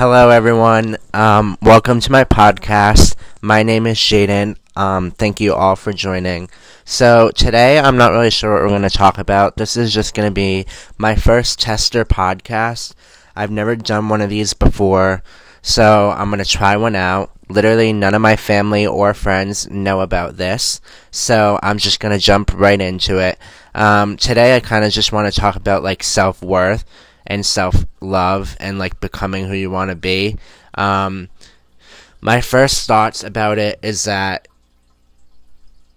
Hello, everyone. Um, welcome to my podcast. My name is Jaden. Um, thank you all for joining. So, today I'm not really sure what we're going to talk about. This is just going to be my first tester podcast. I've never done one of these before, so I'm going to try one out. Literally, none of my family or friends know about this, so I'm just going to jump right into it. Um, today, I kind of just want to talk about like self worth and self love and like becoming who you want to be. Um, my first thoughts about it is that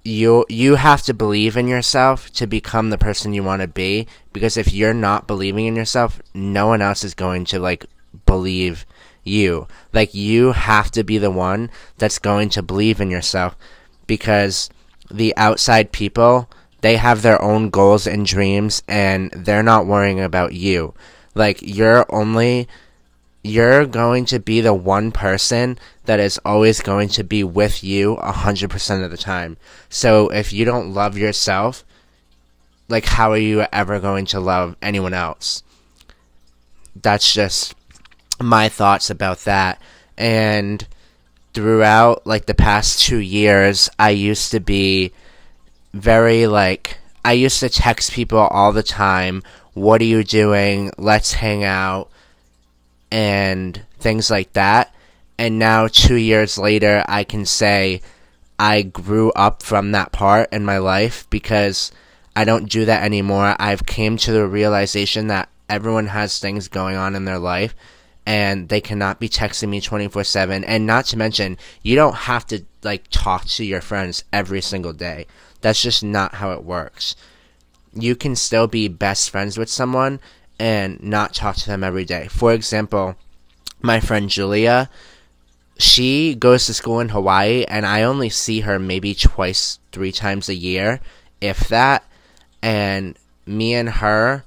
you you have to believe in yourself to become the person you want to be because if you're not believing in yourself no one else is going to like believe you like you have to be the one that's going to believe in yourself because the outside people they have their own goals and dreams and they're not worrying about you like you're only you're going to be the one person that is always going to be with you 100% of the time. So if you don't love yourself, like how are you ever going to love anyone else? That's just my thoughts about that. And throughout like the past 2 years, I used to be very like I used to text people all the time what are you doing? Let's hang out and things like that. And now, two years later, I can say I grew up from that part in my life because I don't do that anymore. I've came to the realization that everyone has things going on in their life and they cannot be texting me 24/7 and not to mention you don't have to like talk to your friends every single day. That's just not how it works you can still be best friends with someone and not talk to them every day. For example, my friend Julia, she goes to school in Hawaii and I only see her maybe twice, three times a year, if that. And me and her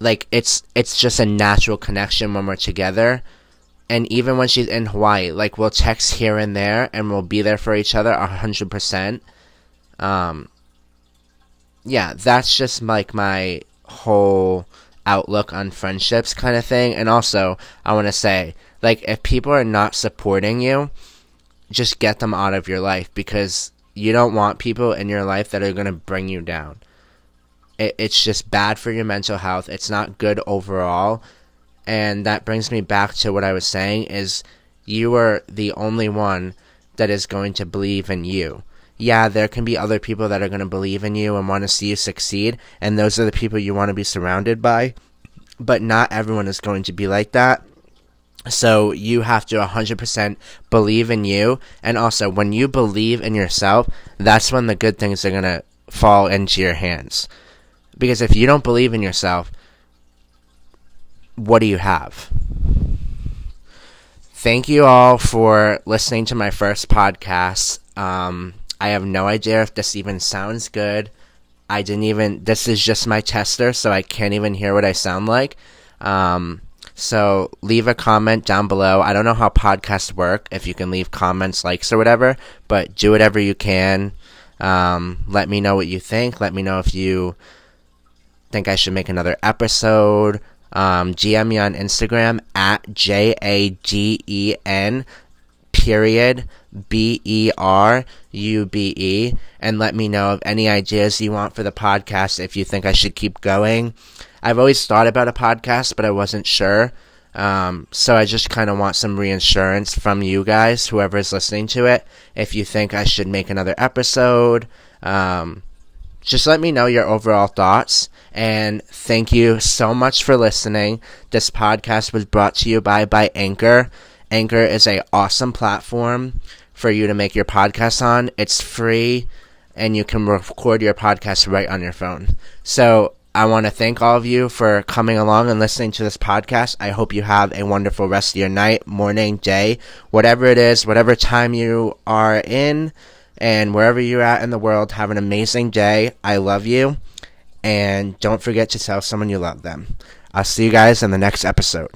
like it's it's just a natural connection when we're together. And even when she's in Hawaii, like we'll text here and there and we'll be there for each other a hundred percent. Um yeah, that's just like my whole outlook on friendships kind of thing. And also, I want to say, like, if people are not supporting you, just get them out of your life because you don't want people in your life that are going to bring you down. It, it's just bad for your mental health. It's not good overall. And that brings me back to what I was saying is you are the only one that is going to believe in you yeah, there can be other people that are going to believe in you and want to see you succeed, and those are the people you want to be surrounded by. But not everyone is going to be like that. So you have to 100% believe in you. And also, when you believe in yourself, that's when the good things are going to fall into your hands. Because if you don't believe in yourself, what do you have? Thank you all for listening to my first podcast. Um, I have no idea if this even sounds good. I didn't even. This is just my tester, so I can't even hear what I sound like. Um, so leave a comment down below. I don't know how podcasts work, if you can leave comments, likes, or whatever, but do whatever you can. Um, let me know what you think. Let me know if you think I should make another episode. Um, DM me on Instagram at J A D E N period B E R U B E and let me know of any ideas you want for the podcast if you think I should keep going. I've always thought about a podcast, but I wasn't sure. Um, so I just kind of want some reassurance from you guys, whoever is listening to it. If you think I should make another episode, um, just let me know your overall thoughts. And thank you so much for listening. This podcast was brought to you by by Anchor. Anchor is a awesome platform for you to make your podcast on. It's free and you can record your podcast right on your phone. So I want to thank all of you for coming along and listening to this podcast. I hope you have a wonderful rest of your night, morning, day, whatever it is, whatever time you are in, and wherever you're at in the world. Have an amazing day. I love you. And don't forget to tell someone you love them. I'll see you guys in the next episode.